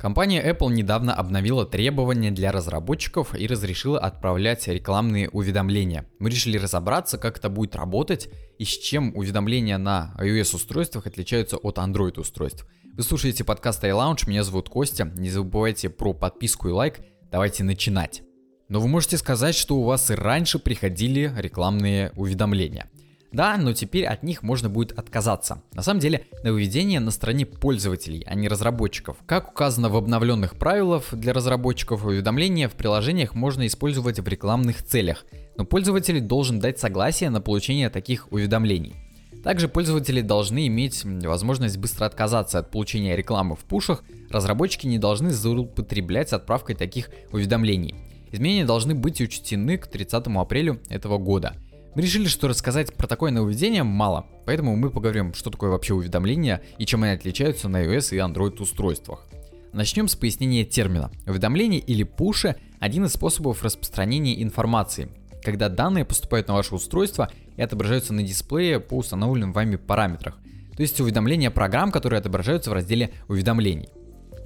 Компания Apple недавно обновила требования для разработчиков и разрешила отправлять рекламные уведомления. Мы решили разобраться, как это будет работать и с чем уведомления на iOS устройствах отличаются от Android устройств. Вы слушаете подкаст iLounge, меня зовут Костя, не забывайте про подписку и лайк, давайте начинать. Но вы можете сказать, что у вас и раньше приходили рекламные уведомления. Да, но теперь от них можно будет отказаться. На самом деле, нововведение на стороне пользователей, а не разработчиков. Как указано в обновленных правилах для разработчиков, уведомления в приложениях можно использовать в рекламных целях, но пользователь должен дать согласие на получение таких уведомлений. Также пользователи должны иметь возможность быстро отказаться от получения рекламы в пушах, разработчики не должны злоупотреблять отправкой таких уведомлений. Изменения должны быть учтены к 30 апреля этого года – мы решили, что рассказать про такое нововведение мало, поэтому мы поговорим, что такое вообще уведомления и чем они отличаются на iOS и Android устройствах. Начнем с пояснения термина. Уведомление или пуши – один из способов распространения информации, когда данные поступают на ваше устройство и отображаются на дисплее по установленным вами параметрах, то есть уведомления программ, которые отображаются в разделе уведомлений.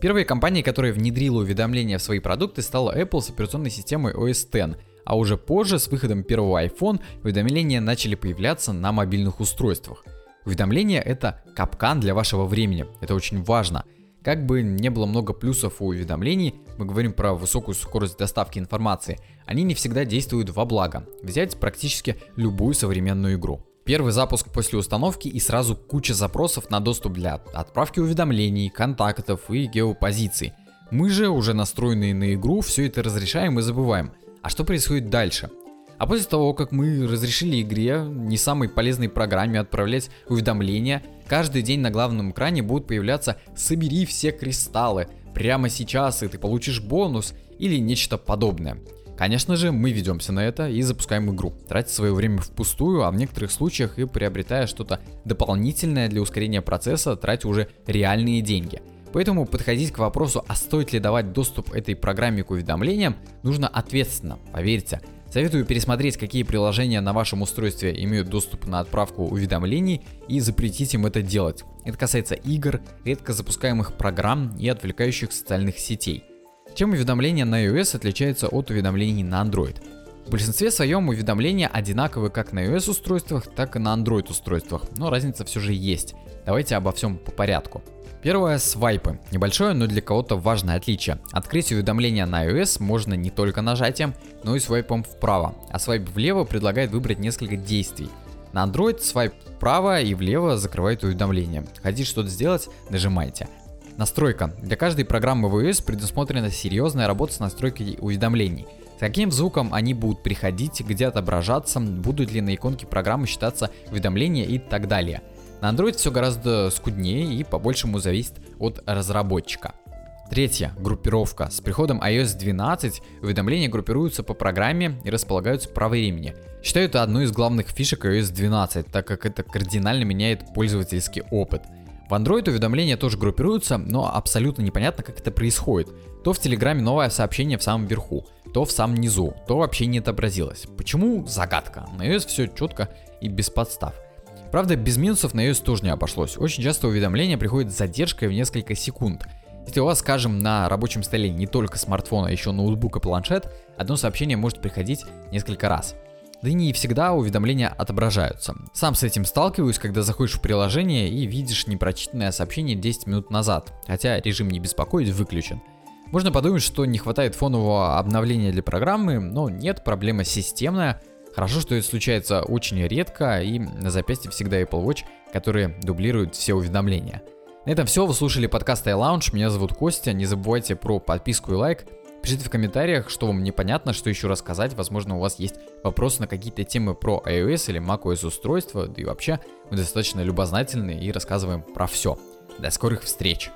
Первой компанией, которая внедрила уведомления в свои продукты, стала Apple с операционной системой OS X – а уже позже, с выходом первого iPhone, уведомления начали появляться на мобильных устройствах. Уведомления это капкан для вашего времени, это очень важно. Как бы не было много плюсов у уведомлений, мы говорим про высокую скорость доставки информации, они не всегда действуют во благо. Взять практически любую современную игру. Первый запуск после установки и сразу куча запросов на доступ для отправки уведомлений, контактов и геопозиций. Мы же, уже настроенные на игру, все это разрешаем и забываем – а что происходит дальше? А после того, как мы разрешили игре, не самой полезной программе отправлять уведомления, каждый день на главном экране будут появляться «собери все кристаллы», «прямо сейчас и ты получишь бонус» или нечто подобное. Конечно же, мы ведемся на это и запускаем игру, тратя свое время впустую, а в некоторых случаях и приобретая что-то дополнительное для ускорения процесса, тратя уже реальные деньги – Поэтому подходить к вопросу, а стоит ли давать доступ этой программе к уведомлениям, нужно ответственно, поверьте. Советую пересмотреть, какие приложения на вашем устройстве имеют доступ на отправку уведомлений и запретить им это делать. Это касается игр, редко запускаемых программ и отвлекающих социальных сетей. Чем уведомления на iOS отличаются от уведомлений на Android? В большинстве своем уведомления одинаковы как на iOS устройствах, так и на Android устройствах, но разница все же есть. Давайте обо всем по порядку. Первое – свайпы. Небольшое, но для кого-то важное отличие. Открыть уведомления на iOS можно не только нажатием, но и свайпом вправо, а свайп влево предлагает выбрать несколько действий. На Android свайп вправо и влево закрывает уведомления. Хотите что-то сделать – нажимайте. Настройка. Для каждой программы в iOS предусмотрена серьезная работа с настройкой уведомлений. С каким звуком они будут приходить, где отображаться, будут ли на иконке программы считаться уведомления и так далее – на Android все гораздо скуднее и по-большему зависит от разработчика. Третье. Группировка. С приходом iOS 12 уведомления группируются по программе и располагаются по времени. Считаю это одной из главных фишек iOS 12, так как это кардинально меняет пользовательский опыт. В Android уведомления тоже группируются, но абсолютно непонятно, как это происходит. То в Телеграме новое сообщение в самом верху, то в самом низу, то вообще не отобразилось. Почему? Загадка. На iOS все четко и без подстав. Правда, без минусов на iOS тоже не обошлось. Очень часто уведомления приходят с задержкой в несколько секунд. Если у вас, скажем, на рабочем столе не только смартфон, а еще ноутбук и планшет, одно сообщение может приходить несколько раз. Да и не всегда уведомления отображаются. Сам с этим сталкиваюсь, когда заходишь в приложение и видишь непрочитанное сообщение 10 минут назад, хотя режим не беспокоить выключен. Можно подумать, что не хватает фонового обновления для программы, но нет, проблема системная – Хорошо, что это случается очень редко, и на запястье всегда Apple Watch, которые дублируют все уведомления. На этом все, вы слушали подкаст iLounge, меня зовут Костя, не забывайте про подписку и лайк, пишите в комментариях, что вам непонятно, что еще рассказать, возможно у вас есть вопросы на какие-то темы про iOS или macOS устройства, да и вообще мы достаточно любознательны и рассказываем про все. До скорых встреч!